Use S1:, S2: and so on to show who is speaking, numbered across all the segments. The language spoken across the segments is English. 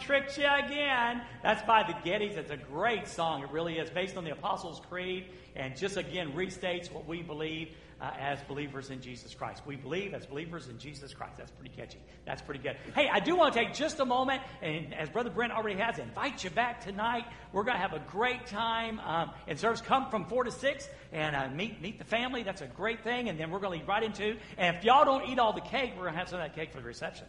S1: Tricked You Again. That's by the Gettys. It's a great song. It really is, based on the Apostles' Creed, and just again restates what we believe uh, as believers in Jesus Christ. We believe as believers in Jesus Christ. That's pretty catchy. That's pretty good. Hey, I do want to take just a moment, and as Brother Brent already has, invite you back tonight. We're going to have a great time um, in service. Come from 4 to 6 and uh, meet, meet the family. That's a great thing. And then we're going to lead right into, and if y'all don't eat all the cake, we're going to have some of that cake for the reception.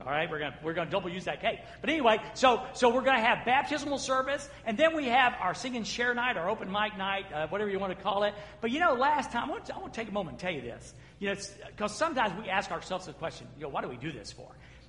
S1: All right, we're gonna we're gonna double use that cake. But anyway, so so we're gonna have baptismal service, and then we have our sing and share night, our open mic night, uh, whatever you want to call it. But you know, last time I want, to, I want to take a moment and tell you this. You know, because sometimes we ask ourselves the question, you know, why do we do this for?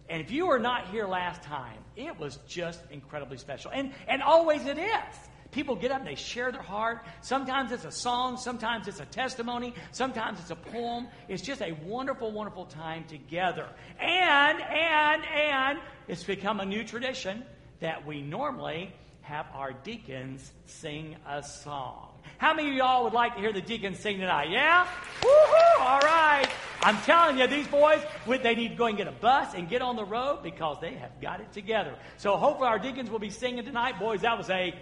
S1: And if you were not here last time, it was just incredibly special, and and always it is. People get up and they share their heart. Sometimes it's a song, sometimes it's a testimony, sometimes it's a poem. It's just a wonderful, wonderful time together. And, and, and it's become a new tradition that we normally have our deacons sing a song. How many of y'all would like to hear the deacons sing tonight? Yeah? Woohoo! All right. I'm telling you, these boys, they need to go and get a bus and get on the road because they have got it together. So hopefully our deacons will be singing tonight. Boys, that was a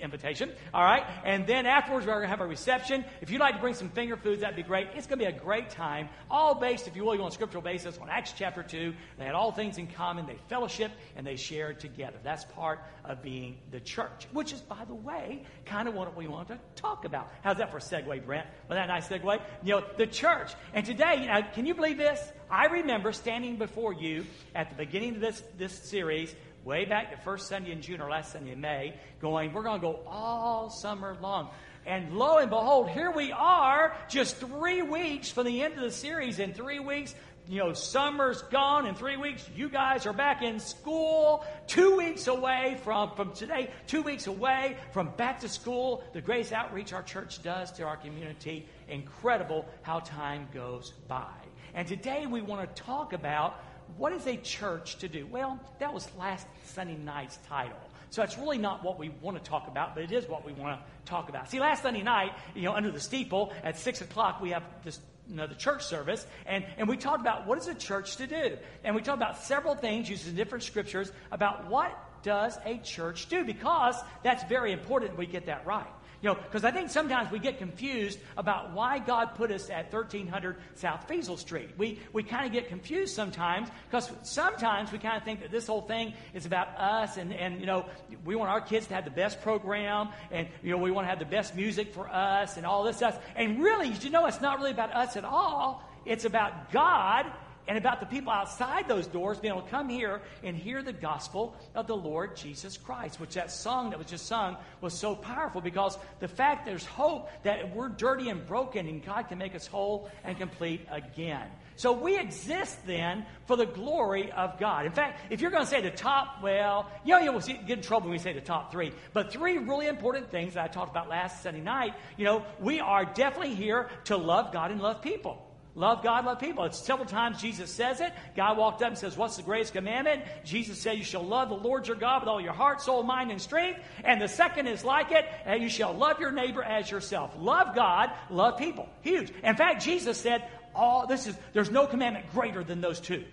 S1: invitation. All right. And then afterwards, we're going to have a reception. If you'd like to bring some finger foods, that'd be great. It's going to be a great time, all based, if you will, on a scriptural basis on Acts chapter 2. They had all things in common. They fellowship and they shared together. That's part of being the church, which is, by the way, kind of what we want to talk about. How's that for a segue, Brent? Was that a nice segue? You know, the church. And today, you know, can you believe this? I remember standing before you at the beginning of this, this series way back the first Sunday in June or last Sunday in May, going, we're going to go all summer long. And lo and behold, here we are, just three weeks from the end of the series. In three weeks, you know, summer's gone. In three weeks, you guys are back in school. Two weeks away from, from today, two weeks away from back to school. The grace outreach our church does to our community. Incredible how time goes by. And today we want to talk about what is a church to do? Well, that was last Sunday night's title. So it's really not what we want to talk about, but it is what we want to talk about. See, last Sunday night, you know, under the steeple at 6 o'clock, we have this the church service, and, and we talked about what is a church to do. And we talked about several things using different scriptures about what does a church do, because that's very important we get that right. You know, because I think sometimes we get confused about why God put us at 1300 South Feasel Street. We, we kind of get confused sometimes because sometimes we kind of think that this whole thing is about us and, and, you know, we want our kids to have the best program and, you know, we want to have the best music for us and all this stuff. And really, you know, it's not really about us at all. It's about God and about the people outside those doors being able to come here and hear the gospel of the Lord Jesus Christ, which that song that was just sung was so powerful because the fact there's hope that we're dirty and broken and God can make us whole and complete again. So we exist then for the glory of God. In fact, if you're going to say the top, well, you know, you'll get in trouble when we say the top three. But three really important things that I talked about last Sunday night, you know, we are definitely here to love God and love people. Love God, love people. It's several times Jesus says it. God walked up and says, What's the greatest commandment? Jesus said, You shall love the Lord your God with all your heart, soul, mind, and strength. And the second is like it, and you shall love your neighbor as yourself. Love God, love people. Huge. In fact, Jesus said, All this is there's no commandment greater than those two.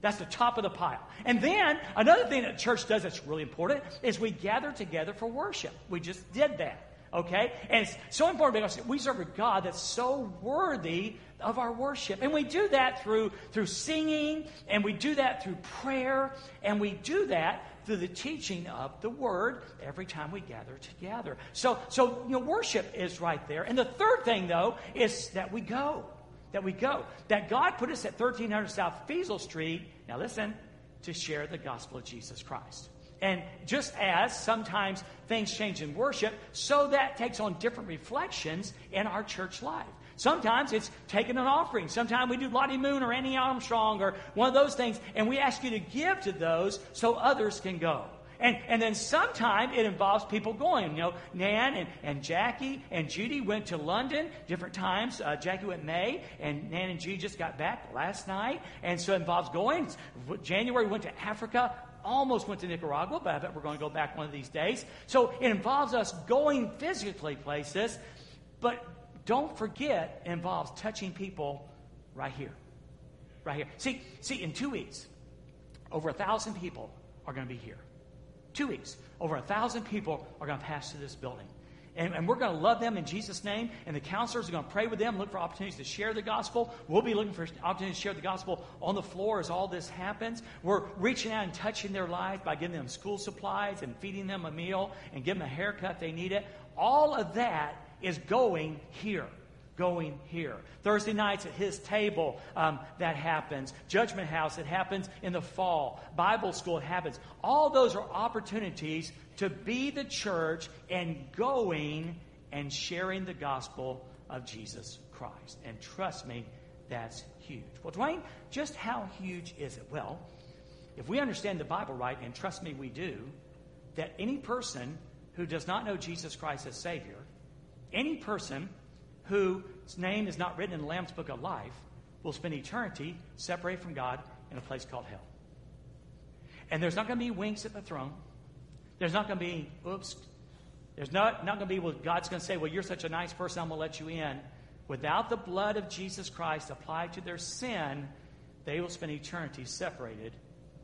S1: That's the top of the pile. And then another thing that church does that's really important is we gather together for worship. We just did that. Okay? And it's so important because we serve a God that's so worthy of our worship. And we do that through, through singing, and we do that through prayer, and we do that through the teaching of the word every time we gather together. So, so you know, worship is right there. And the third thing, though, is that we go. That we go. That God put us at 1300 South Feasel Street, now listen, to share the gospel of Jesus Christ. And just as sometimes things change in worship, so that takes on different reflections in our church life. Sometimes it's taking an offering. Sometimes we do Lottie Moon or Annie Armstrong or one of those things, and we ask you to give to those so others can go. And, and then sometimes it involves people going. You know, Nan and, and Jackie and Judy went to London different times. Uh, Jackie went May, and Nan and Judy just got back last night. And so it involves going. January went to Africa almost went to Nicaragua, but I bet we're going to go back one of these days. So it involves us going physically places, but don't forget, it involves touching people right here. Right here. See, see, in two weeks, over a thousand people are going to be here. Two weeks. Over a thousand people are going to pass through this building. And, and, we're going to love them in Jesus' name. And the counselors are going to pray with them, look for opportunities to share the gospel. We'll be looking for opportunities to share the gospel on the floor as all this happens. We're reaching out and touching their lives by giving them school supplies and feeding them a meal and giving them a haircut if they need it. All of that is going here going here. Thursday nights at his table, um, that happens. Judgment House, it happens in the fall. Bible school, it happens. All those are opportunities to be the church and going and sharing the gospel of Jesus Christ. And trust me, that's huge. Well, Dwayne, just how huge is it? Well, if we understand the Bible right, and trust me, we do, that any person who does not know Jesus Christ as Savior, any person whose name is not written in the Lamb's Book of Life will spend eternity separated from God in a place called hell. And there's not going to be winks at the throne. There's not going to be, oops. There's not, not going to be, well, God's going to say, well, you're such a nice person, I'm going to let you in. Without the blood of Jesus Christ applied to their sin, they will spend eternity separated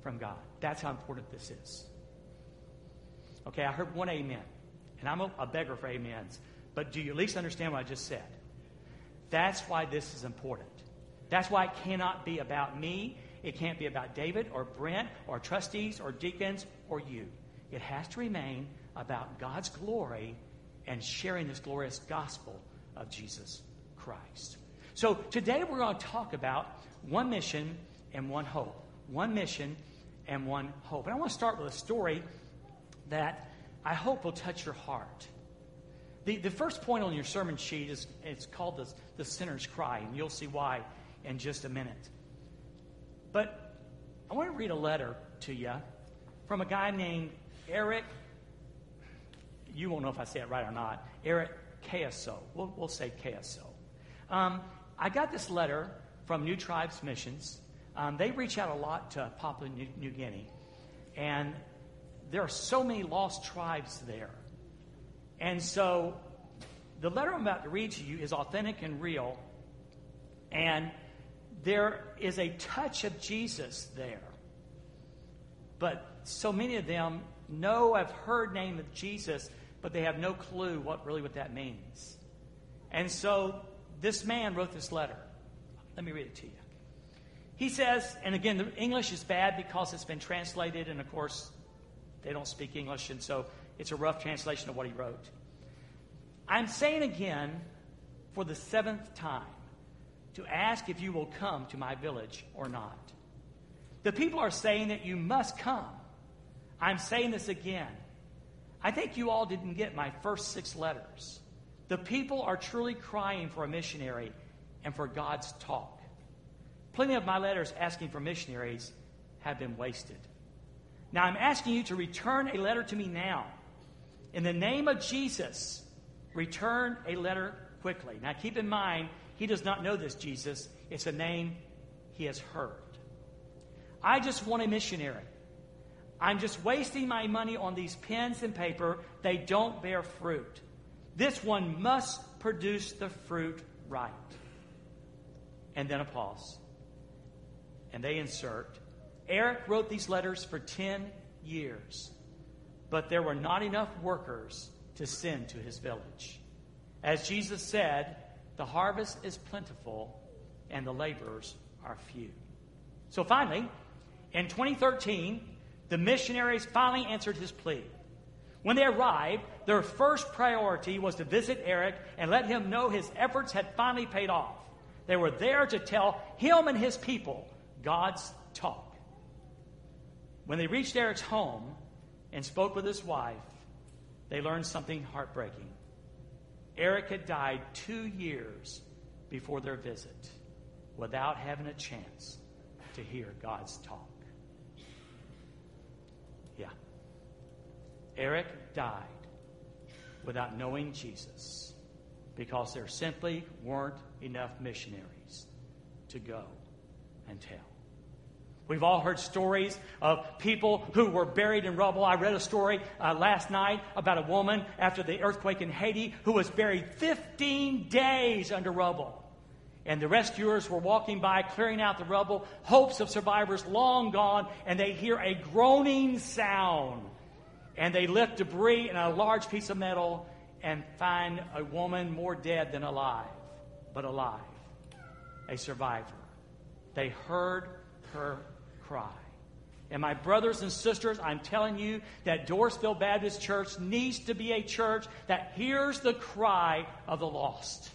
S1: from God. That's how important this is. Okay, I heard one amen. And I'm a, a beggar for amens. But do you at least understand what I just said? That's why this is important. That's why it cannot be about me. It can't be about David or Brent or trustees or deacons or you. It has to remain about God's glory and sharing this glorious gospel of Jesus Christ. So today we're going to talk about one mission and one hope. One mission and one hope. And I want to start with a story that I hope will touch your heart. The, the first point on your sermon sheet is it's called the, the sinner's cry, and you'll see why in just a minute. But I want to read a letter to you from a guy named Eric. You won't know if I say it right or not. Eric KSO. We'll, we'll say KSO. Um, I got this letter from New Tribes Missions. Um, they reach out a lot to Papua New, New Guinea. And there are so many lost tribes there. And so the letter I'm about to read to you is authentic and real. And there is a touch of Jesus there. But so many of them know, have heard name of Jesus, but they have no clue what really what that means. And so this man wrote this letter. Let me read it to you. He says, and again, the English is bad because it's been translated, and of course, they don't speak English, and so it's a rough translation of what he wrote. I'm saying again for the seventh time to ask if you will come to my village or not. The people are saying that you must come. I'm saying this again. I think you all didn't get my first six letters. The people are truly crying for a missionary and for God's talk. Plenty of my letters asking for missionaries have been wasted. Now I'm asking you to return a letter to me now. In the name of Jesus, return a letter quickly. Now keep in mind, he does not know this Jesus. It's a name he has heard. I just want a missionary. I'm just wasting my money on these pens and paper. They don't bear fruit. This one must produce the fruit right. And then a pause. And they insert Eric wrote these letters for 10 years, but there were not enough workers to send to his village. As Jesus said, the harvest is plentiful and the laborers are few. So finally, in 2013, the missionaries finally answered his plea. When they arrived, their first priority was to visit Eric and let him know his efforts had finally paid off. They were there to tell him and his people God's talk. When they reached Eric's home and spoke with his wife, they learned something heartbreaking. Eric had died two years before their visit without having a chance to hear God's talk. Yeah. Eric died without knowing Jesus because there simply weren't enough missionaries to go and tell. We've all heard stories of people who were buried in rubble. I read a story uh, last night about a woman after the earthquake in Haiti who was buried 15 days under rubble. And the rescuers were walking by, clearing out the rubble, hopes of survivors long gone, and they hear a groaning sound. And they lift debris and a large piece of metal and find a woman more dead than alive, but alive, a survivor. They heard her cry. And my brothers and sisters, I'm telling you that Dorsville Baptist Church needs to be a church that hears the cry of the lost.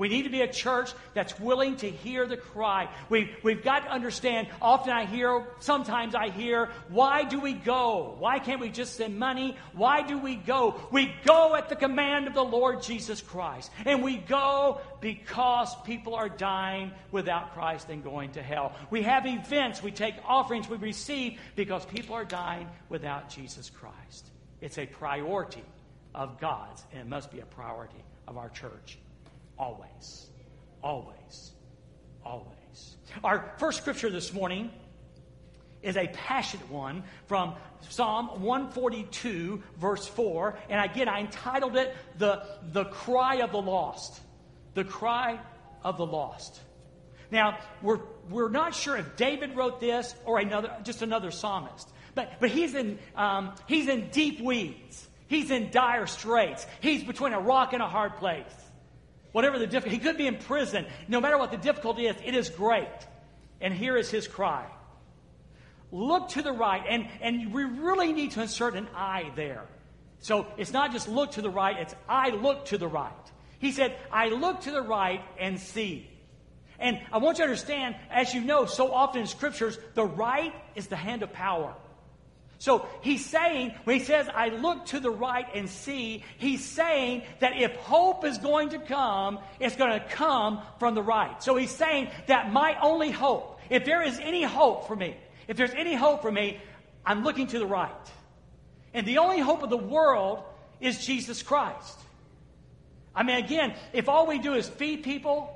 S1: We need to be a church that's willing to hear the cry. We've, we've got to understand. Often I hear, sometimes I hear, why do we go? Why can't we just send money? Why do we go? We go at the command of the Lord Jesus Christ. And we go because people are dying without Christ and going to hell. We have events, we take offerings, we receive because people are dying without Jesus Christ. It's a priority of God's, and it must be a priority of our church. Always. Always. Always. Our first scripture this morning is a passionate one from Psalm 142, verse 4. And again, I entitled it The, the Cry of the Lost. The Cry of the Lost. Now, we're, we're not sure if David wrote this or another, just another psalmist. But, but he's, in, um, he's in deep weeds. He's in dire straits. He's between a rock and a hard place. Whatever the difficulty, he could be in prison. No matter what the difficulty is, it is great. And here is his cry. Look to the right, and, and we really need to insert an I there. So it's not just look to the right, it's I look to the right. He said, I look to the right and see. And I want you to understand, as you know, so often in scriptures, the right is the hand of power. So he's saying, when he says, I look to the right and see, he's saying that if hope is going to come, it's going to come from the right. So he's saying that my only hope, if there is any hope for me, if there's any hope for me, I'm looking to the right. And the only hope of the world is Jesus Christ. I mean, again, if all we do is feed people,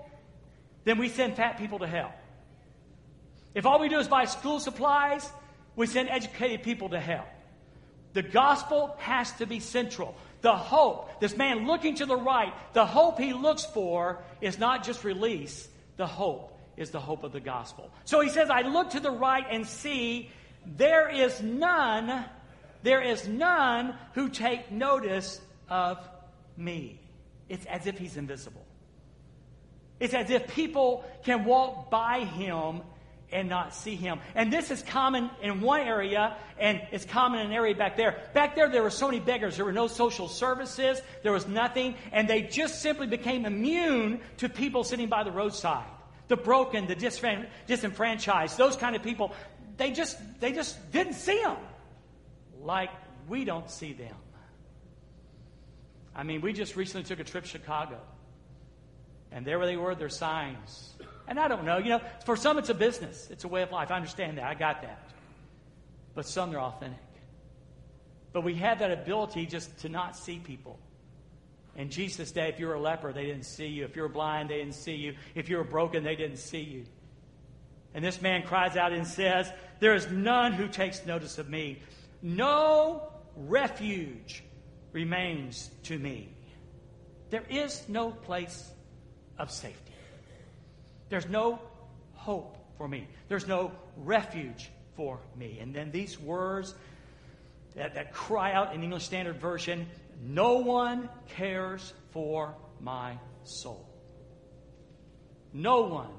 S1: then we send fat people to hell. If all we do is buy school supplies, we send educated people to hell. The gospel has to be central. The hope, this man looking to the right, the hope he looks for is not just release, the hope is the hope of the gospel. So he says, I look to the right and see there is none, there is none who take notice of me. It's as if he's invisible. It's as if people can walk by him and not see him. And this is common in one area, and it's common in an area back there. Back there, there were so many beggars. There were no social services, there was nothing, and they just simply became immune to people sitting by the roadside. The broken, the disenfranchised, those kind of people, they just, they just didn't see them like we don't see them. I mean, we just recently took a trip to Chicago, and there they were, their signs and I don't know, you know, for some it's a business, it's a way of life. I understand that. I got that. But some they're authentic. But we have that ability just to not see people. In Jesus' day, if you were a leper, they didn't see you. If you were blind, they didn't see you. If you were broken, they didn't see you. And this man cries out and says, There is none who takes notice of me. No refuge remains to me. There is no place of safety. There's no hope for me. There's no refuge for me. And then these words that, that cry out in English Standard Version no one cares for my soul. No one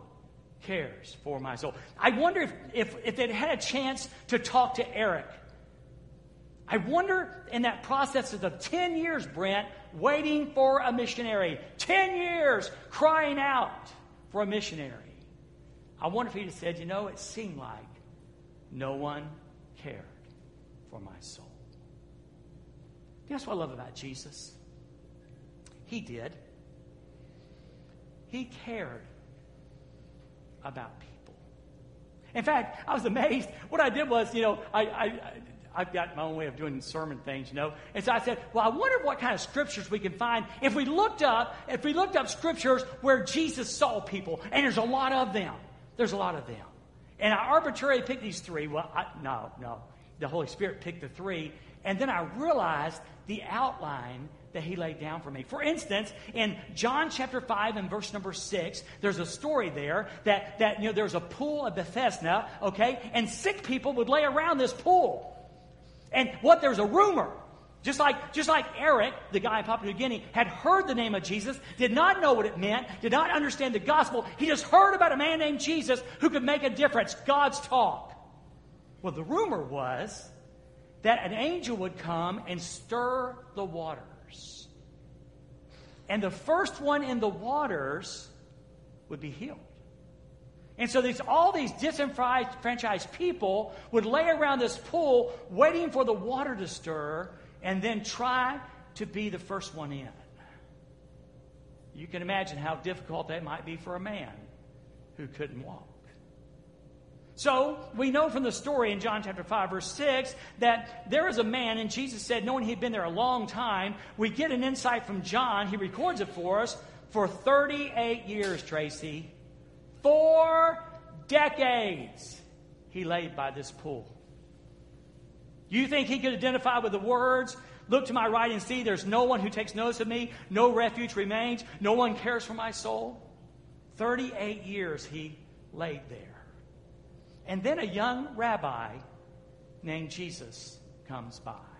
S1: cares for my soul. I wonder if, if, if they'd had a chance to talk to Eric. I wonder in that process of the 10 years, Brent, waiting for a missionary, 10 years crying out for a missionary. I wonder if he'd have said, you know, it seemed like no one cared for my soul. Guess what I love about Jesus? He did. He cared about people. In fact, I was amazed. What I did was, you know, I, I, I've got my own way of doing sermon things, you know. And so I said, well, I wonder what kind of scriptures we can find if we looked up, if we looked up scriptures where Jesus saw people, and there's a lot of them. There's a lot of them. And I arbitrarily picked these three. Well, I, no, no. The Holy Spirit picked the three. And then I realized the outline that he laid down for me. For instance, in John chapter 5 and verse number 6, there's a story there that, that you know, there's a pool of Bethesda, okay? And sick people would lay around this pool. And what there's a rumor Just like, just like Eric, the guy in Papua New Guinea, had heard the name of Jesus, did not know what it meant, did not understand the gospel. He just heard about a man named Jesus who could make a difference. God's talk. Well, the rumor was that an angel would come and stir the waters. And the first one in the waters would be healed. And so these, all these disenfranchised people would lay around this pool waiting for the water to stir and then try to be the first one in. You can imagine how difficult that might be for a man who couldn't walk. So we know from the story in John chapter 5, verse 6, that there is a man, and Jesus said, knowing he'd been there a long time, we get an insight from John, he records it for us, for 38 years, Tracy. Four decades he laid by this pool. You think he could identify with the words, Look to my right and see there's no one who takes notice of me, no refuge remains, no one cares for my soul? 38 years he laid there. And then a young rabbi named Jesus comes by.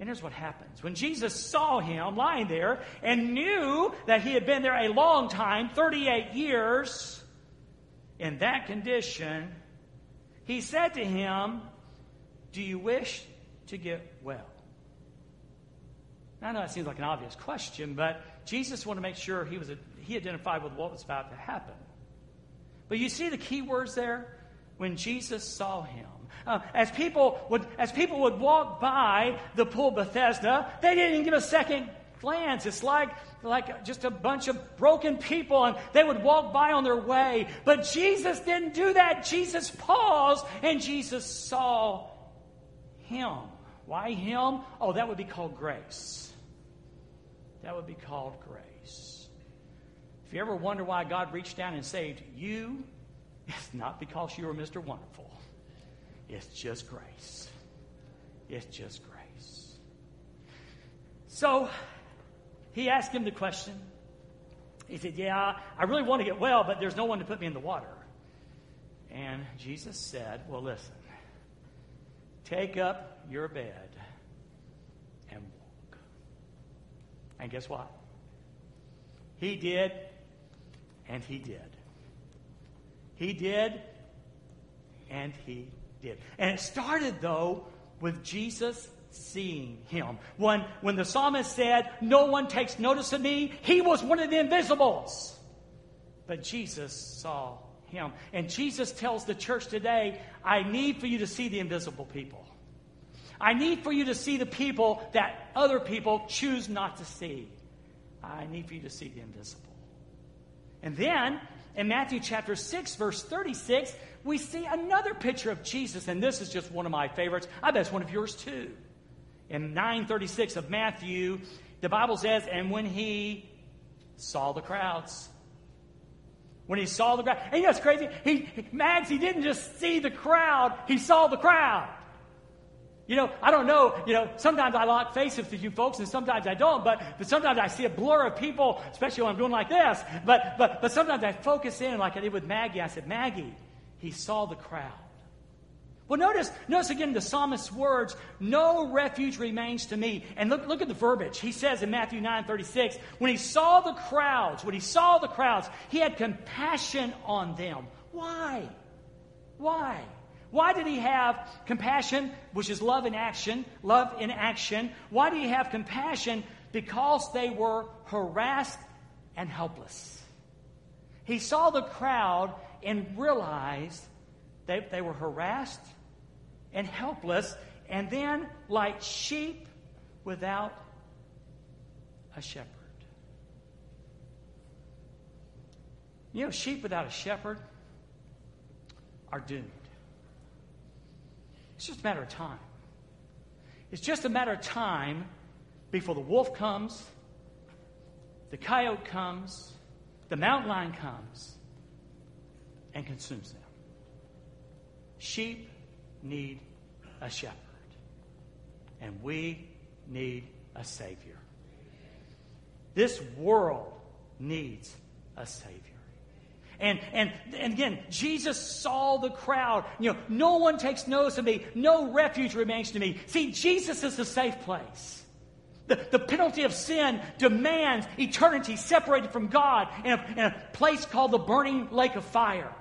S1: And here's what happens. When Jesus saw him lying there and knew that he had been there a long time 38 years in that condition he said to him, Do you wish to get well? I know that seems like an obvious question, but Jesus wanted to make sure he, was a, he identified with what was about to happen. But you see the key words there? When Jesus saw him. Uh, as, people would, as people would walk by the pool Bethesda, they didn't even give a second glance. It's like, like just a bunch of broken people, and they would walk by on their way. But Jesus didn't do that. Jesus paused, and Jesus saw him. Why him? Oh, that would be called grace. That would be called grace. If you ever wonder why God reached down and saved you, it's not because you were Mr. Wonderful. It's just grace. It's just grace. So he asked him the question. He said, Yeah, I really want to get well, but there's no one to put me in the water. And Jesus said, Well, listen, take up your bed And walk. And guess what? He did, and he did. He did, and he did. And it started, though, with Jesus seeing him. When, when the psalmist said, No one takes notice of me, he was one of the invisibles. But Jesus saw him. And Jesus tells the church today, I need for you to see the invisible people. I need for you to see the people that other people choose not to see. I need for you to see the invisible. And then in Matthew chapter 6, verse 36, we see another picture of Jesus, and this is just one of my favorites. I bet it's one of yours too. In 936 of Matthew, the Bible says, And when he saw the crowds, when he saw the crowd, and you know what's crazy? He, Mags, he didn't just see the crowd, he saw the crowd. You know, I don't know, you know, sometimes I lock faces with you folks and sometimes I don't, but, but sometimes I see a blur of people, especially when I'm doing like this. But, but, but sometimes I focus in like I did with Maggie. I said, Maggie, he saw the crowd. Well, notice, notice again the psalmist's words, no refuge remains to me. And look, look at the verbiage. He says in Matthew 9 36, when he saw the crowds, when he saw the crowds, he had compassion on them. Why? Why? Why did he have compassion, which is love in action? Love in action. Why did he have compassion? Because they were harassed and helpless. He saw the crowd and realized they, they were harassed and helpless, and then like sheep without a shepherd. You know, sheep without a shepherd are doomed. It's just a matter of time. It's just a matter of time before the wolf comes, the coyote comes, the mountain lion comes, and consumes them. Sheep need a shepherd, and we need a Savior. This world needs a Savior. And, and, and again, Jesus saw the crowd. You know, no one takes notice of me. No refuge remains to me. See, Jesus is the safe place. The, the penalty of sin demands eternity separated from God in a, in a place called the burning lake of fire.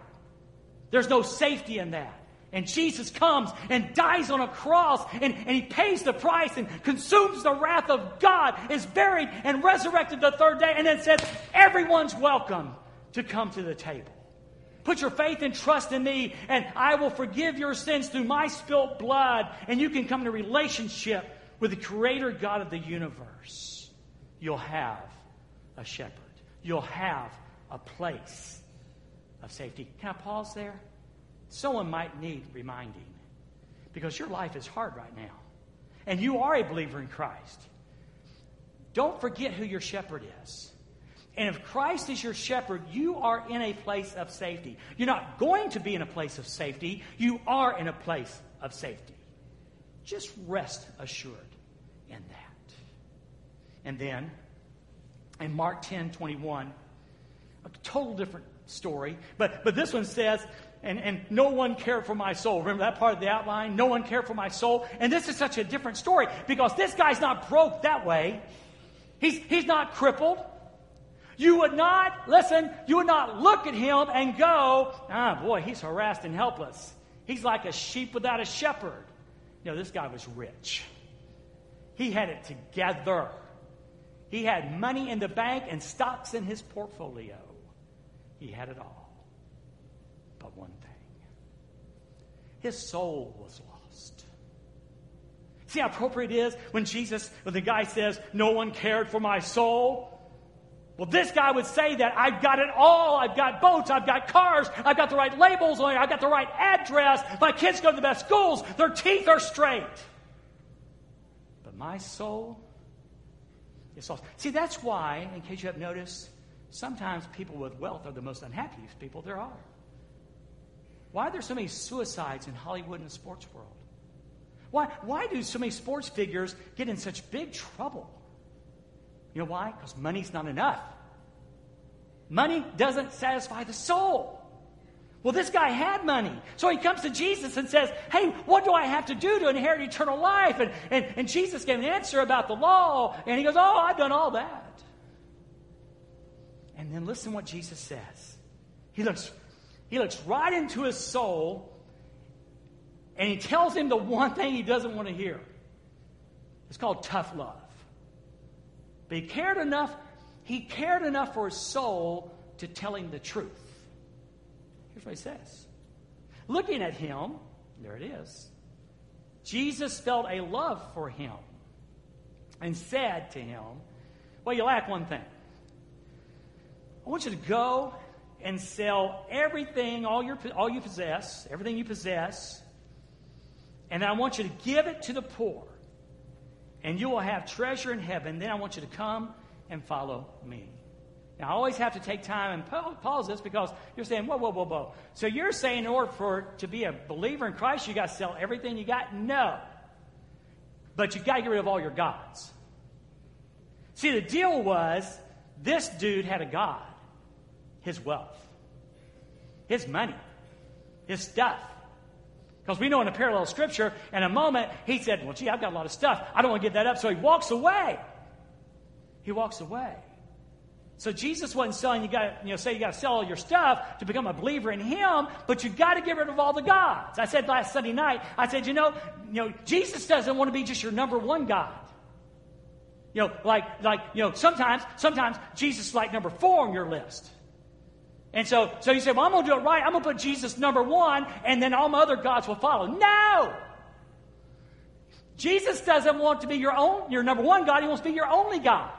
S1: There's no safety in that. And Jesus comes and dies on a cross and, and he pays the price and consumes the wrath of God, is buried and resurrected the third day, and then says, Everyone's welcome to come to the table. Put your faith and trust in me, and I will forgive your sins through my spilt blood, and you can come to relationship with the Creator God of the universe. You'll have a shepherd, you'll have a place of safety. Can I pause there? Someone might need reminding because your life is hard right now. And you are a believer in Christ. Don't forget who your shepherd is. And if Christ is your shepherd, you are in a place of safety. You're not going to be in a place of safety, you are in a place of safety. Just rest assured in that. And then, in Mark 10 21, a total different story, but, but this one says, and, and no one cared for my soul. Remember that part of the outline? No one cared for my soul. And this is such a different story because this guy's not broke that way. He's, he's not crippled. You would not, listen, you would not look at him and go, ah, boy, he's harassed and helpless. He's like a sheep without a shepherd. You know, this guy was rich. He had it together. He had money in the bank and stocks in his portfolio. He had it all but one thing his soul was lost. See how appropriate it is when Jesus, when the guy says, No one cared for my soul? Well, this guy would say that I've got it all. I've got boats. I've got cars. I've got the right labels on it. I've got the right address. My kids go to the best schools. Their teeth are straight. But my soul is lost. See, that's why, in case you have noticed, sometimes people with wealth are the most unhappiest people there are. Why are there so many suicides in Hollywood and the sports world? Why, why do so many sports figures get in such big trouble? You know why? Because money's not enough. Money doesn't satisfy the soul. Well, this guy had money. So he comes to Jesus and says, Hey, what do I have to do to inherit eternal life? And, and, and Jesus gave an answer about the law. And he goes, Oh, I've done all that. And then listen what Jesus says. He looks he looks right into his soul and he tells him the one thing he doesn't want to hear. It's called tough love. But he cared enough, he cared enough for his soul to tell him the truth. Here's what he says. Looking at him, there it is. Jesus felt a love for him and said to him, Well, you lack one thing. I want you to go and sell everything, all, your, all you possess, everything you possess, and I want you to give it to the poor, and you will have treasure in heaven. Then I want you to come and follow me. Now, I always have to take time and pause this because you're saying, whoa, whoa, whoa, whoa. So you're saying in order for to be a believer in Christ, you got to sell everything you got? No. But you got to get rid of all your gods. See, the deal was this dude had a God his wealth, his money, his stuff. Because we know in a parallel scripture, in a moment, he said, Well, gee, I've got a lot of stuff. I don't want to give that up. So he walks away. He walks away. So Jesus wasn't selling you got you know say you got to sell all your stuff to become a believer in Him, but you got to get rid of all the gods. I said last Sunday night. I said you know you know Jesus doesn't want to be just your number one God. You know like like you know sometimes sometimes Jesus is like number four on your list. And so, so you say, well, I'm going to do it right. I'm going to put Jesus number one, and then all my other gods will follow. No! Jesus doesn't want to be your own, your number one God. He wants to be your only God.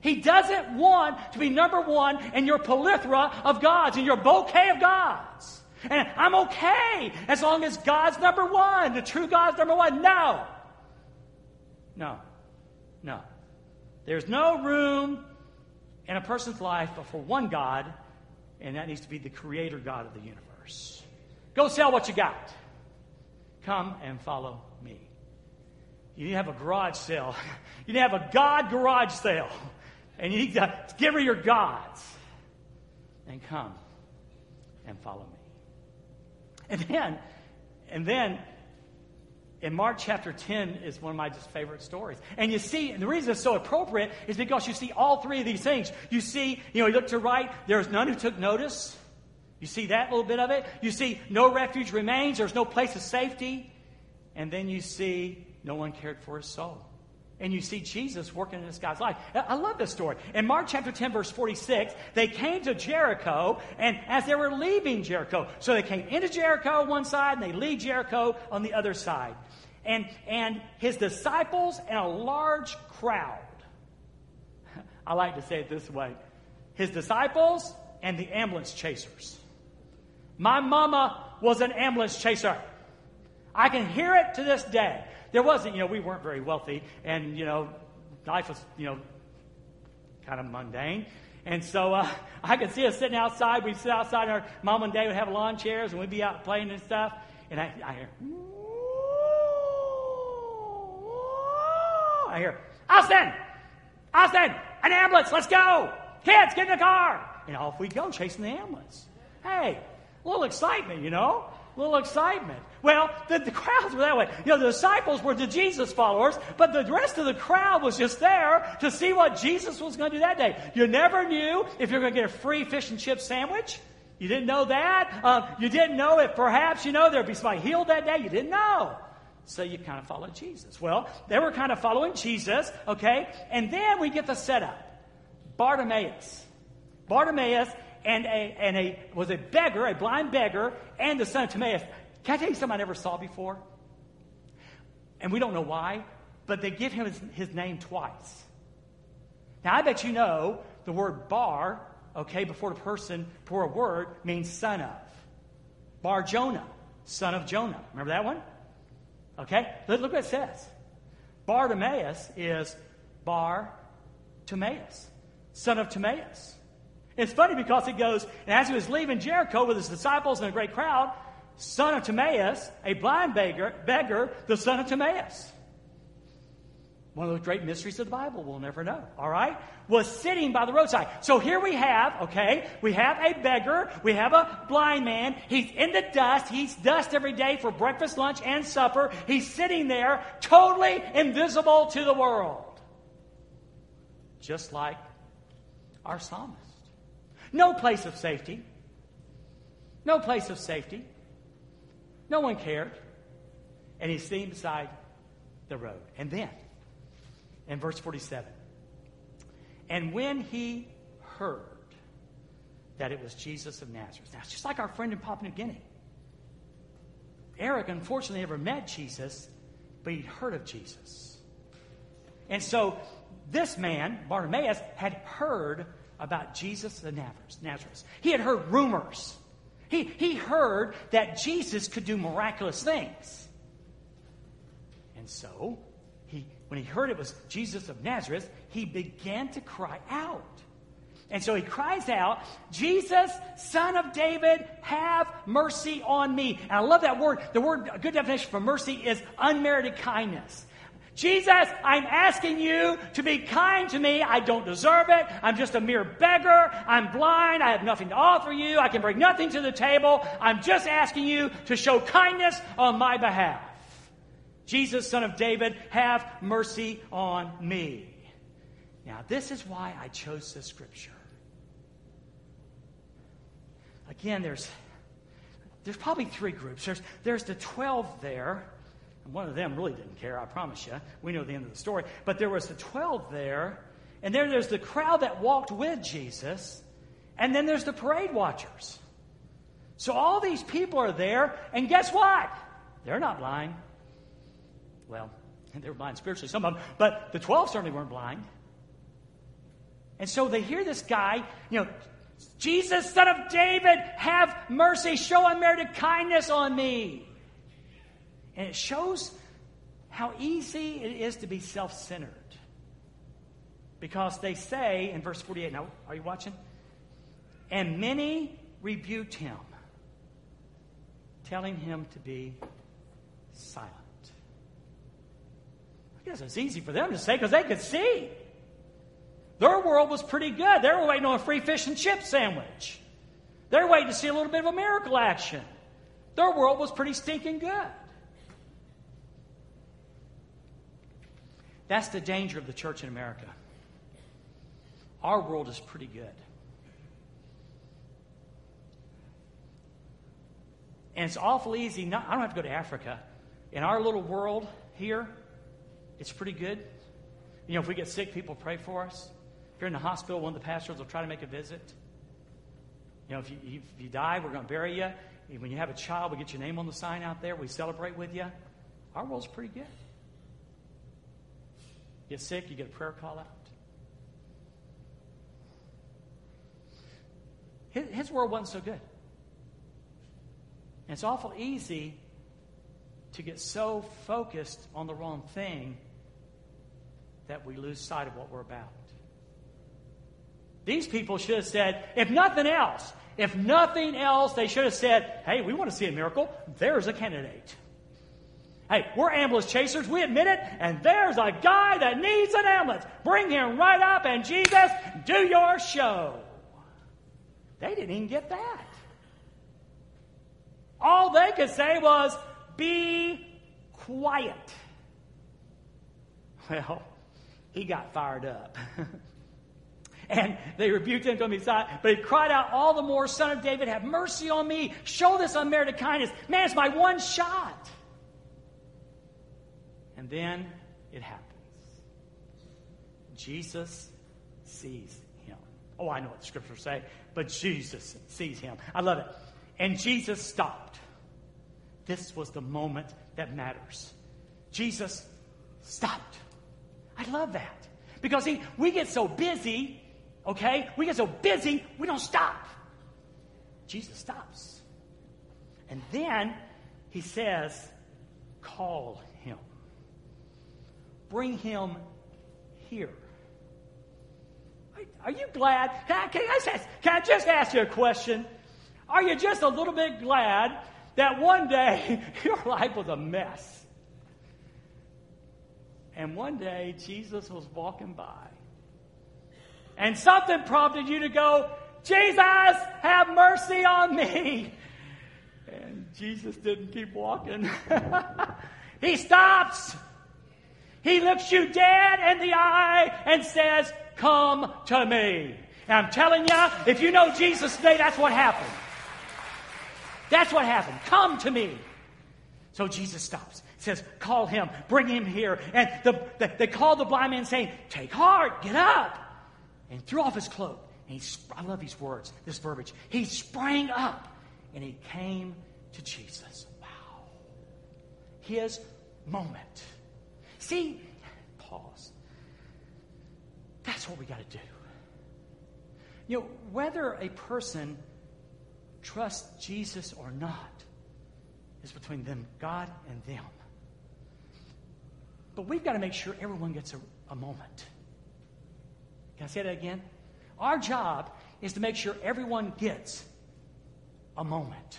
S1: He doesn't want to be number one in your plethora of gods, in your bouquet of gods. And I'm okay as long as God's number one, the true God's number one. No. No. No. There's no room in a person's life for one God and that needs to be the creator God of the universe. Go sell what you got. Come and follow me. You need to have a garage sale. You need to have a God garage sale. And you need to rid of your gods and come and follow me. And then, and then in Mark chapter 10 is one of my just favorite stories. And you see, and the reason it's so appropriate is because you see all three of these things. You see, you know, you look to right, there's none who took notice. You see that little bit of it? You see, no refuge remains, there's no place of safety. And then you see, no one cared for his soul. And you see Jesus working in this guy's life. I love this story. In Mark chapter 10, verse 46, they came to Jericho, and as they were leaving Jericho, so they came into Jericho on one side, and they leave Jericho on the other side and, and his disciples and a large crowd. I like to say it this way his disciples and the ambulance chasers. My mama was an ambulance chaser. I can hear it to this day. There wasn't, you know, we weren't very wealthy, and, you know, life was, you know, kind of mundane. And so uh, I could see us sitting outside. We'd sit outside, and our mom and dad would have lawn chairs, and we'd be out playing and stuff. And I, I hear, I hear, Austin! Austin! An ambulance! Let's go! Kids, get in the car! And off we go, chasing the ambulance. Hey, a little excitement, you know? A little excitement. Well, the, the crowds were that way. You know, the disciples were the Jesus followers, but the rest of the crowd was just there to see what Jesus was going to do that day. You never knew if you're going to get a free fish and chip sandwich. You didn't know that. Um, you didn't know if perhaps, you know, there'd be somebody healed that day. You didn't know. So you kind of followed Jesus. Well, they were kind of following Jesus, okay? And then we get the setup. Bartimaeus. Bartimaeus and a, and a was a beggar, a blind beggar, and the son of Timaeus. Can I tell you something I never saw before? And we don't know why, but they give him his, his name twice. Now I bet you know the word bar, okay, before the person, before a word, means son of. Bar Jonah, son of Jonah. Remember that one? Okay? Look what it says. Bartimaeus is Bar Timaeus, son of Timaeus. It's funny because it goes, and as he was leaving Jericho with his disciples and a great crowd, son of Timaeus, a blind beggar, beggar, the son of Timaeus one of those great mysteries of the Bible we'll never know, all right, was sitting by the roadside. So here we have, okay, we have a beggar, we have a blind man. He's in the dust. He's dust every day for breakfast, lunch, and supper. He's sitting there totally invisible to the world. Just like our psalmist. No place of safety. No place of safety. No one cared. And he's sitting beside the road. And then, in verse 47. And when he heard that it was Jesus of Nazareth. Now, it's just like our friend in Papua New Guinea. Eric, unfortunately, never met Jesus, but he'd heard of Jesus. And so this man, Bartimaeus, had heard about Jesus of Nazareth. He had heard rumors. He, he heard that Jesus could do miraculous things. And so he, when he heard it was Jesus of Nazareth, he began to cry out. And so he cries out, Jesus, son of David, have mercy on me. And I love that word. The word, a good definition for mercy is unmerited kindness. Jesus, I'm asking you to be kind to me. I don't deserve it. I'm just a mere beggar. I'm blind. I have nothing to offer you. I can bring nothing to the table. I'm just asking you to show kindness on my behalf. Jesus, son of David, have mercy on me. Now, this is why I chose this scripture. Again, there's, there's probably three groups. There's, there's the 12 there. And one of them really didn't care, I promise you. We know the end of the story. But there was the 12 there. And then there's the crowd that walked with Jesus. And then there's the parade watchers. So all these people are there. And guess what? They're not blind. Well, they were blind spiritually, some of them, but the 12 certainly weren't blind. And so they hear this guy, you know, Jesus, son of David, have mercy, show unmerited kindness on me. And it shows how easy it is to be self centered. Because they say in verse 48, now, are you watching? And many rebuked him, telling him to be silent. I guess it's easy for them to say because they could see. Their world was pretty good. They were waiting on a free fish and chip sandwich. They're waiting to see a little bit of a miracle action. Their world was pretty stinking good. That's the danger of the church in America. Our world is pretty good. And it's awful easy. Not, I don't have to go to Africa. In our little world here, it's pretty good. You know, if we get sick, people pray for us. If you're in the hospital, one of the pastors will try to make a visit. You know, if you, if you die, we're going to bury you. When you have a child, we get your name on the sign out there. We celebrate with you. Our world's pretty good. Get sick, you get a prayer call out. His, his world wasn't so good. And it's awful easy to get so focused on the wrong thing that we lose sight of what we're about. These people should have said, if nothing else, if nothing else, they should have said, hey, we want to see a miracle. There's a candidate. Hey, we're ambulance chasers. We admit it. And there's a guy that needs an ambulance. Bring him right up and Jesus, do your show. They didn't even get that. All they could say was, be quiet. Well, he got fired up. and they rebuked him to his side. But he cried out all the more, Son of David, have mercy on me. Show this unmerited kindness. Man, it's my one shot. And then it happens. Jesus sees him. Oh, I know what the scriptures say, but Jesus sees him. I love it. And Jesus stopped. This was the moment that matters. Jesus stopped. I love that. Because see, we get so busy, okay? We get so busy, we don't stop. Jesus stops. And then he says, Call. Bring him here. Are you glad? Can I, can I, just, can I just ask you a question? Are you just a little bit glad that one day your life was a mess? And one day Jesus was walking by. And something prompted you to go, Jesus, have mercy on me. And Jesus didn't keep walking. he stops. He looks you dead in the eye and says, Come to me. And I'm telling you, if you know Jesus today, that's what happened. That's what happened. Come to me. So Jesus stops says, Call him, bring him here. And the, the, they call the blind man, saying, Take heart, get up. And threw off his cloak. And he, I love these words, this verbiage. He sprang up and he came to Jesus. Wow. His moment. See, pause. That's what we got to do. You know, whether a person trusts Jesus or not is between them, God and them. But we've got to make sure everyone gets a, a moment. Can I say that again? Our job is to make sure everyone gets a moment.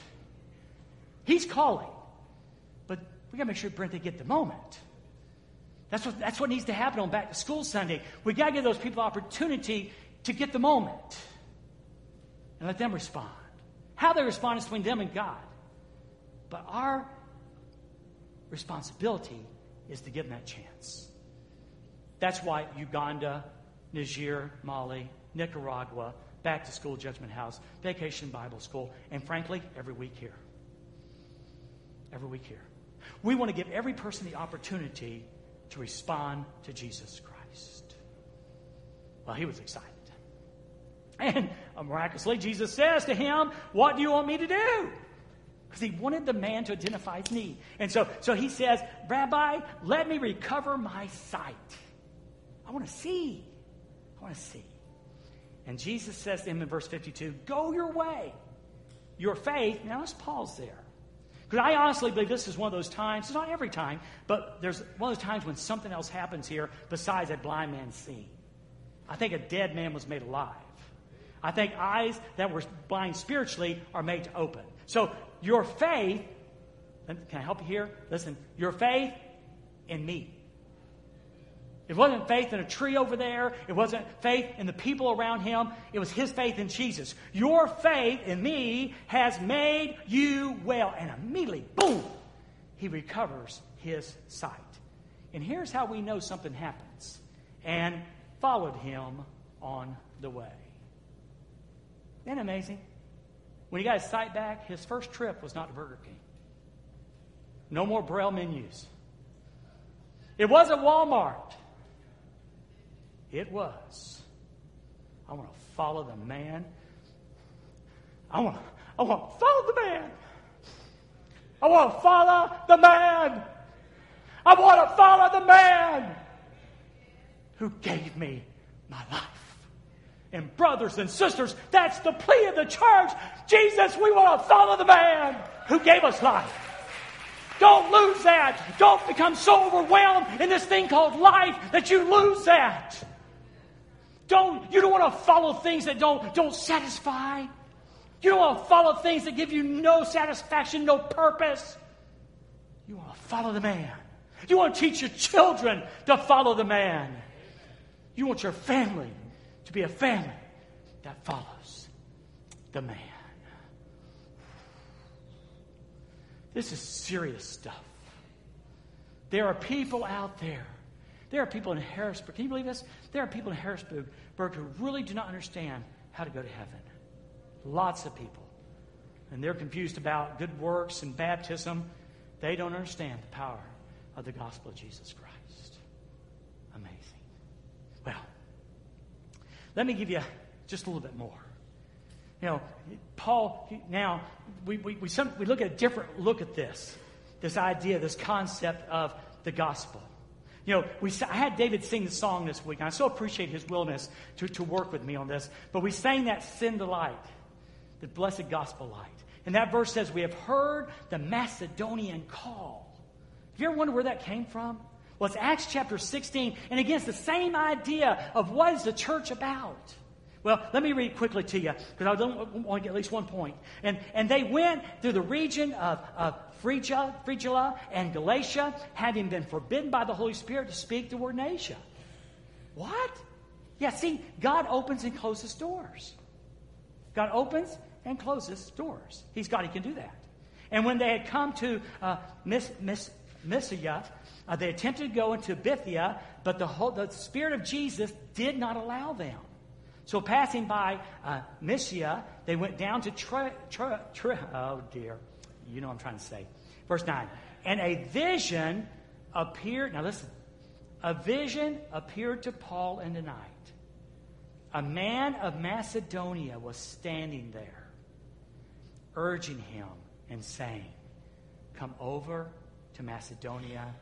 S1: He's calling, but we got to make sure Brent they get the moment. That's what, that's what needs to happen on back to school Sunday. We got to give those people opportunity to get the moment and let them respond. How they respond is between them and God. But our responsibility is to give them that chance. That's why Uganda, Niger, Mali, Nicaragua, back to school judgment house, vacation Bible school, and frankly, every week here. Every week here. We want to give every person the opportunity to respond to Jesus Christ. Well, he was excited. And miraculously, Jesus says to him, What do you want me to do? because he wanted the man to identify his need. And so, so he says, Rabbi, let me recover my sight. I want to see. I want to see. And Jesus says to him in verse 52, Go your way. Your faith, now let's pause there. Because I honestly believe this is one of those times, it's not every time, but there's one of those times when something else happens here besides a blind man seeing. I think a dead man was made alive. I think eyes that were blind spiritually are made to open. So your faith, can I help you here? Listen, your faith in me. It wasn't faith in a tree over there. It wasn't faith in the people around him. It was his faith in Jesus. Your faith in me has made you well. And immediately, boom, he recovers his sight. And here's how we know something happens. And followed him on the way. Isn't amazing? When he got his sight back, his first trip was not to Burger King. No more Braille menus. It wasn't Walmart. It was. I want to follow the man. I want, I want to follow the man. I want to follow the man. I want to follow the man who gave me my life. And brothers and sisters, that's the plea of the church. Jesus, we want to follow the man who gave us life. Don't lose that. Don't become so overwhelmed in this thing called life that you lose that. Don't, you don't want to follow things that don't, don't satisfy. You don't want to follow things that give you no satisfaction, no purpose. You want to follow the man. You want to teach your children to follow the man. You want your family to be a family that follows the man. This is serious stuff. There are people out there. There are people in Harrisburg. Can you believe this? There are people in Harrisburg who really do not understand how to go to heaven. Lots of people. And they're confused about good works and baptism. They don't understand the power of the gospel of Jesus Christ. Amazing. Well, let me give you just a little bit more. You know, Paul, now, we, we, we, some, we look at a different look at this, this idea, this concept of the gospel. You know, we, I had David sing the song this week, and I so appreciate his willingness to, to work with me on this. But we sang that Send the Light, the blessed gospel light. And that verse says, We have heard the Macedonian call. Have you ever wondered where that came from? Well, it's Acts chapter 16. And again, it's the same idea of what is the church about. Well, let me read quickly to you because I don't want to get at least one point. And, and they went through the region of, of Phrygia, Phrygia and Galatia, having been forbidden by the Holy Spirit to speak the word in Asia. What? Yeah, see, God opens and closes doors. God opens and closes doors. He's God, He can do that. And when they had come to uh, Miss, Miss, uh, they attempted to go into Bithia, but the, whole, the Spirit of Jesus did not allow them. So passing by uh, Mysia, they went down to Tre, oh dear, you know what I'm trying to say. Verse 9. And a vision appeared, now listen, a vision appeared to Paul in the night. A man of Macedonia was standing there, urging him and saying, Come over to Macedonia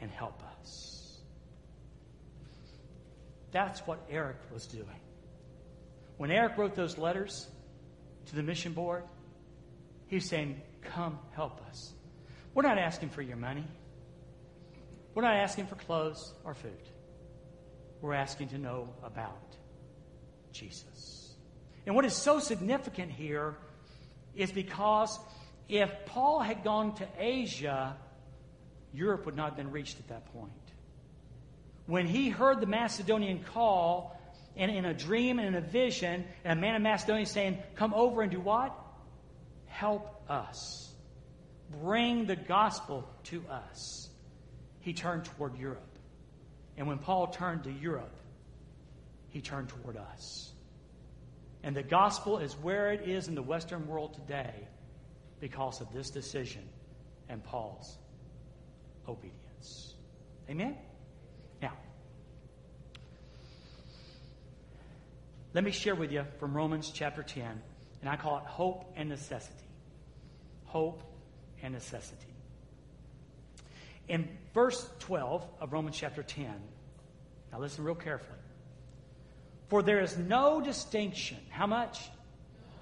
S1: and help us. That's what Eric was doing. When Eric wrote those letters to the mission board, he was saying, Come help us. We're not asking for your money. We're not asking for clothes or food. We're asking to know about Jesus. And what is so significant here is because if Paul had gone to Asia, Europe would not have been reached at that point. When he heard the Macedonian call, and in a dream and in a vision, and a man of Macedonia saying, Come over and do what? Help us. Bring the gospel to us. He turned toward Europe. And when Paul turned to Europe, he turned toward us. And the gospel is where it is in the Western world today because of this decision and Paul's obedience. Amen? Now, let me share with you from Romans chapter 10, and I call it hope and necessity. Hope and necessity. In verse 12 of Romans chapter 10, now listen real carefully. For there is no distinction. How much?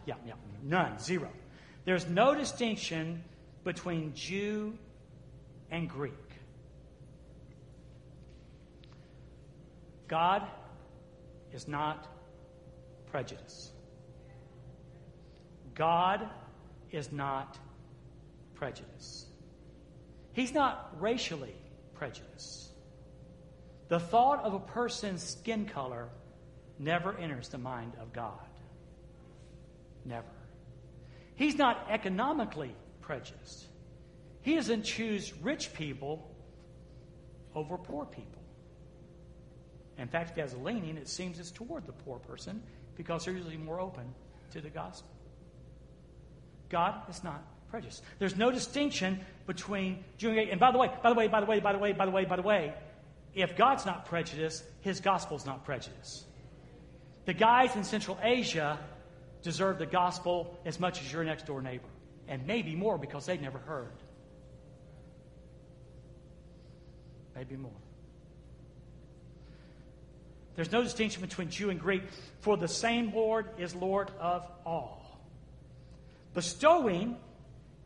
S1: Yeah, yeah, none, zero. There's no distinction between Jew and Greek. God is not prejudice. God is not prejudice. He's not racially prejudiced. The thought of a person's skin color never enters the mind of God. Never. He's not economically prejudiced. He doesn't choose rich people over poor people. In fact, if he has a leaning, it seems it's toward the poor person because they're usually more open to the gospel. God is not prejudiced. There's no distinction between Jew and by the way, by the way, by the way, by the way, by the way, by the way, if God's not prejudiced, his gospel's not prejudiced. The guys in Central Asia deserve the gospel as much as your next door neighbor, and maybe more because they've never heard. Maybe more. There's no distinction between Jew and Greek, for the same Lord is Lord of all, bestowing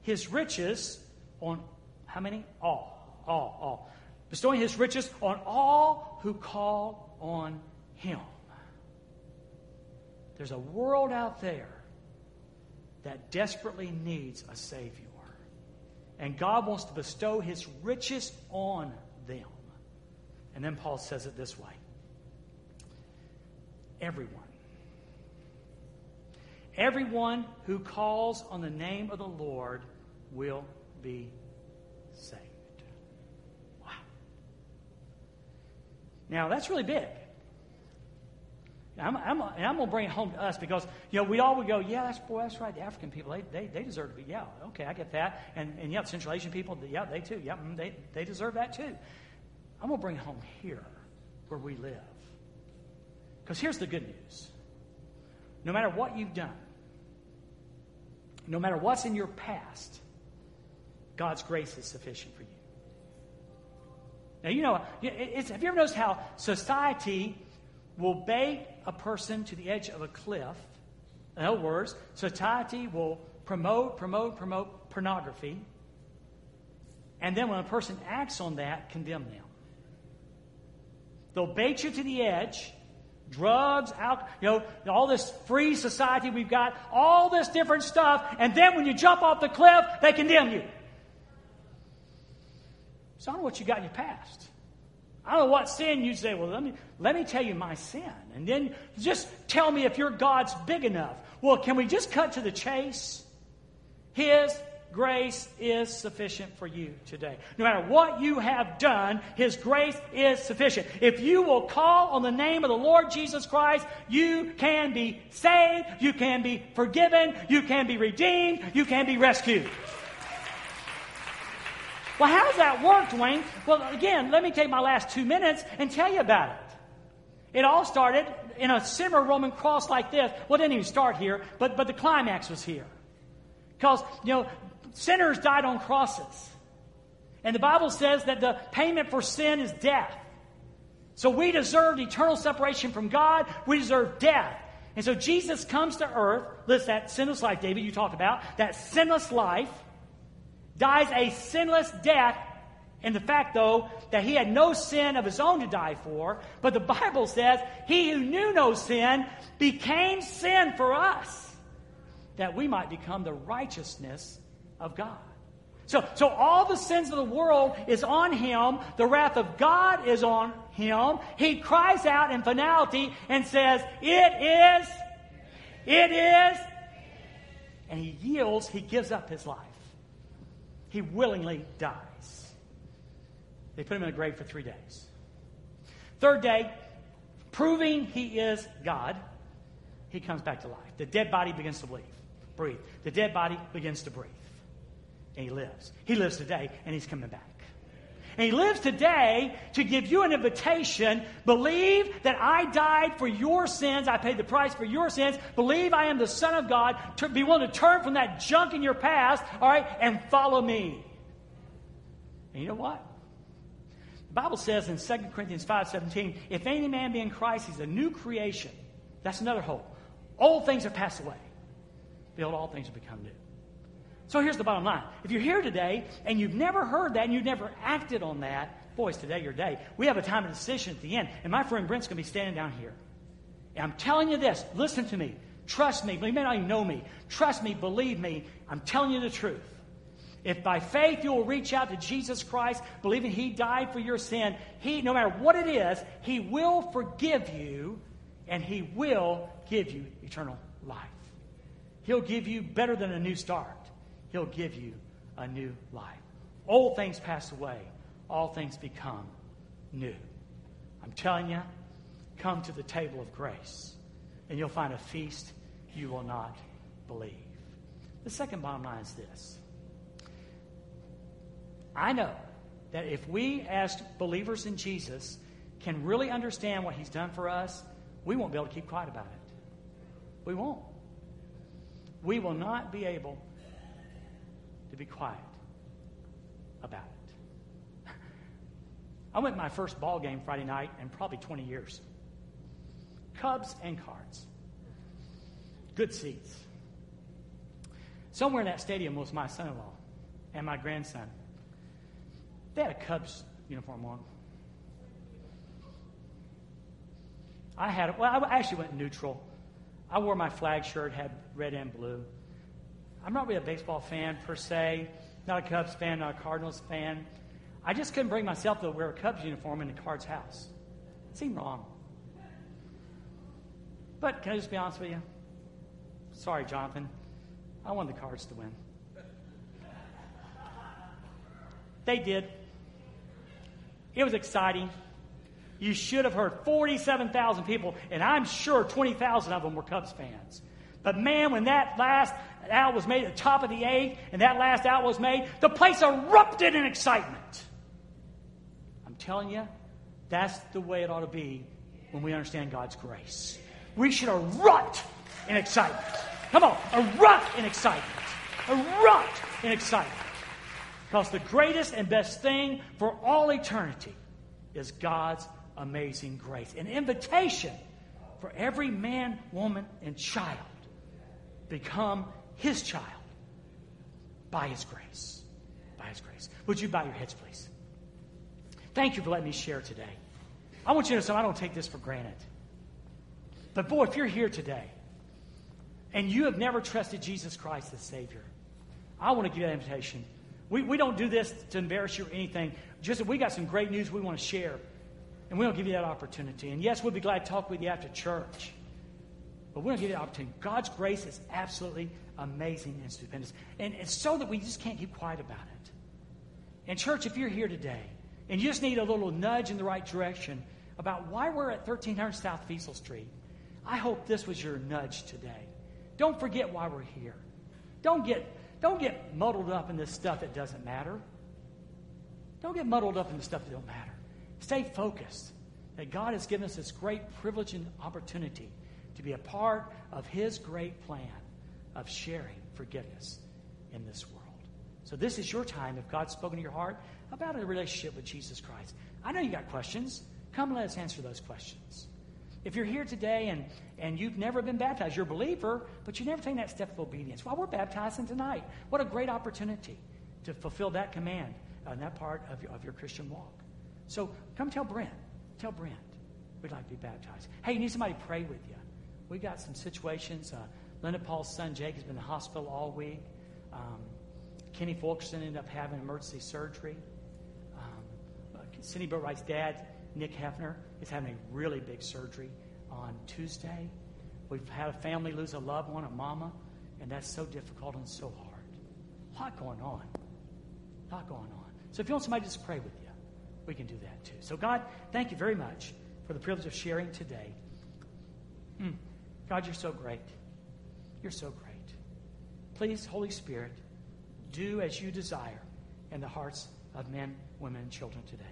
S1: his riches on how many? All. All. All. Bestowing his riches on all who call on him. There's a world out there that desperately needs a Savior. And God wants to bestow his riches on them. And then Paul says it this way everyone. Everyone who calls on the name of the Lord will be saved. Wow. Now, that's really big. I'm, I'm, and I'm going to bring it home to us because, you know, we all would go, yeah, that's, boy, that's right. The African people, they, they, they deserve to be, yeah, okay, I get that. And, and yeah, Central Asian people, yeah, they too. Yeah, mm, they, they deserve that too. I'm going to bring it home here where we live. Because here's the good news no matter what you've done, no matter what's in your past, God's grace is sufficient for you. Now, you know, have you ever noticed how society will bait a person to the edge of a cliff? In other words, society will promote, promote, promote pornography, and then when a person acts on that, condemn them. They'll bait you to the edge. Drugs, alcohol, you know, all this free society we've got, all this different stuff, and then when you jump off the cliff, they condemn you. So I don't know what you got in your past. I don't know what sin you'd say, well, let me, let me tell you my sin. And then just tell me if your God's big enough. Well, can we just cut to the chase? His grace is sufficient for you today. No matter what you have done, His grace is sufficient. If you will call on the name of the Lord Jesus Christ, you can be saved, you can be forgiven, you can be redeemed, you can be rescued. Well, how does that work, Dwayne? Well, again, let me take my last two minutes and tell you about it. It all started in a similar Roman cross like this. Well, it didn't even start here, but, but the climax was here. Because, you know, sinners died on crosses. And the Bible says that the payment for sin is death. So we deserved eternal separation from God. We deserve death. And so Jesus comes to earth, lives that sinless life, David, you talked about, that sinless life, dies a sinless death in the fact, though, that he had no sin of his own to die for. But the Bible says, he who knew no sin became sin for us, that we might become the righteousness of God. So, so all the sins of the world is on him. The wrath of God is on him. He cries out in finality and says, It is, it is. And he yields, he gives up his life. He willingly dies. They put him in a grave for three days. Third day, proving he is God, he comes back to life. The dead body begins to breathe. Breathe. The dead body begins to breathe. And he lives. He lives today, and he's coming back. And he lives today to give you an invitation. Believe that I died for your sins. I paid the price for your sins. Believe I am the Son of God. Be willing to turn from that junk in your past, all right, and follow me. And you know what? The Bible says in 2 Corinthians 5:17, if any man be in Christ, he's a new creation. That's another hope. Old things have passed away. Behold, all things have become new. So here's the bottom line. If you're here today and you've never heard that and you've never acted on that, boys, today your day. We have a time of decision at the end. And my friend Brent's going to be standing down here. And I'm telling you this. Listen to me. Trust me. You may not even know me. Trust me. Believe me. I'm telling you the truth. If by faith you will reach out to Jesus Christ, believing He died for your sin, He, no matter what it is, He will forgive you and He will give you eternal life. He'll give you better than a new start. He'll give you a new life. Old things pass away, all things become new. I'm telling you, come to the table of grace, and you'll find a feast you will not believe. The second bottom line is this I know that if we, as believers in Jesus, can really understand what He's done for us, we won't be able to keep quiet about it. We won't. We will not be able to be quiet about it. I went my first ball game Friday night in probably 20 years. Cubs and Cards. Good seats. Somewhere in that stadium was my son in law and my grandson. They had a Cubs uniform on. I had, well, I actually went neutral. I wore my flag shirt, had red and blue. I'm not really a baseball fan per se, not a Cubs fan, not a Cardinals fan. I just couldn't bring myself to wear a Cubs uniform in the Card's house. It seemed wrong. But can I just be honest with you? Sorry, Jonathan. I wanted the Cards to win. They did. It was exciting. You should have heard 47,000 people, and I'm sure 20,000 of them were Cubs fans. But man, when that last out was made at the top of the eighth, and that last out was made, the place erupted in excitement. I'm telling you, that's the way it ought to be when we understand God's grace. We should erupt in excitement. Come on, erupt in excitement. Erupt in excitement. Because the greatest and best thing for all eternity is God's amazing grace. An invitation for every man, woman, and child become his child by his grace. By his grace. Would you bow your heads, please? Thank you for letting me share today. I want you to know something. I don't take this for granted. But boy, if you're here today and you have never trusted Jesus Christ as Savior, I want to give you that invitation. We, we don't do this to embarrass you or anything. Just we got some great news we want to share. And we don't give you that opportunity. And yes, we'll be glad to talk with you after church. But we don't give you that opportunity. God's grace is absolutely amazing and stupendous. And it's so that we just can't keep quiet about it. And, church, if you're here today and you just need a little nudge in the right direction about why we're at 1300 South Fiesel Street, I hope this was your nudge today. Don't forget why we're here. Don't get, don't get muddled up in this stuff that doesn't matter. Don't get muddled up in the stuff that don't matter. Stay focused that God has given us this great privilege and opportunity to be a part of His great plan of sharing forgiveness in this world. So, this is your time, if God's spoken to your heart, about a relationship with Jesus Christ. I know you got questions. Come let us answer those questions. If you're here today and, and you've never been baptized, you're a believer, but you've never taken that step of obedience, well, we're baptizing tonight. What a great opportunity to fulfill that command and that part of your, of your Christian walk. So come tell Brent. Tell Brent. We'd like to be baptized. Hey, you need somebody to pray with you. We got some situations. Uh, Linda Paul's son Jake has been in the hospital all week. Um, Kenny Fulkerson ended up having emergency surgery. Um, uh, Cindy Boatwright's dad, Nick Hefner, is having a really big surgery on Tuesday. We've had a family lose a loved one, a mama, and that's so difficult and so hard. A lot going on. A lot going on. So if you want somebody to just pray with you, we can do that too. So, God, thank you very much for the privilege of sharing today. Mm. God, you're so great. You're so great. Please, Holy Spirit, do as you desire in the hearts of men, women, and children today.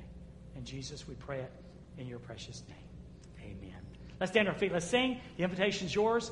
S1: And Jesus, we pray it in your precious name. Amen. Let's stand on our feet. Let's sing. The invitation's yours.